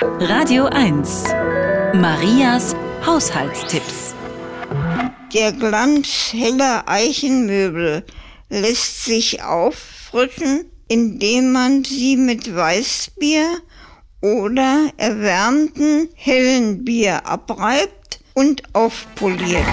Radio 1. Marias Haushaltstipps. Der Glanz heller Eichenmöbel lässt sich auffrischen, indem man sie mit Weißbier oder erwärmten hellen Bier abreibt und aufpoliert.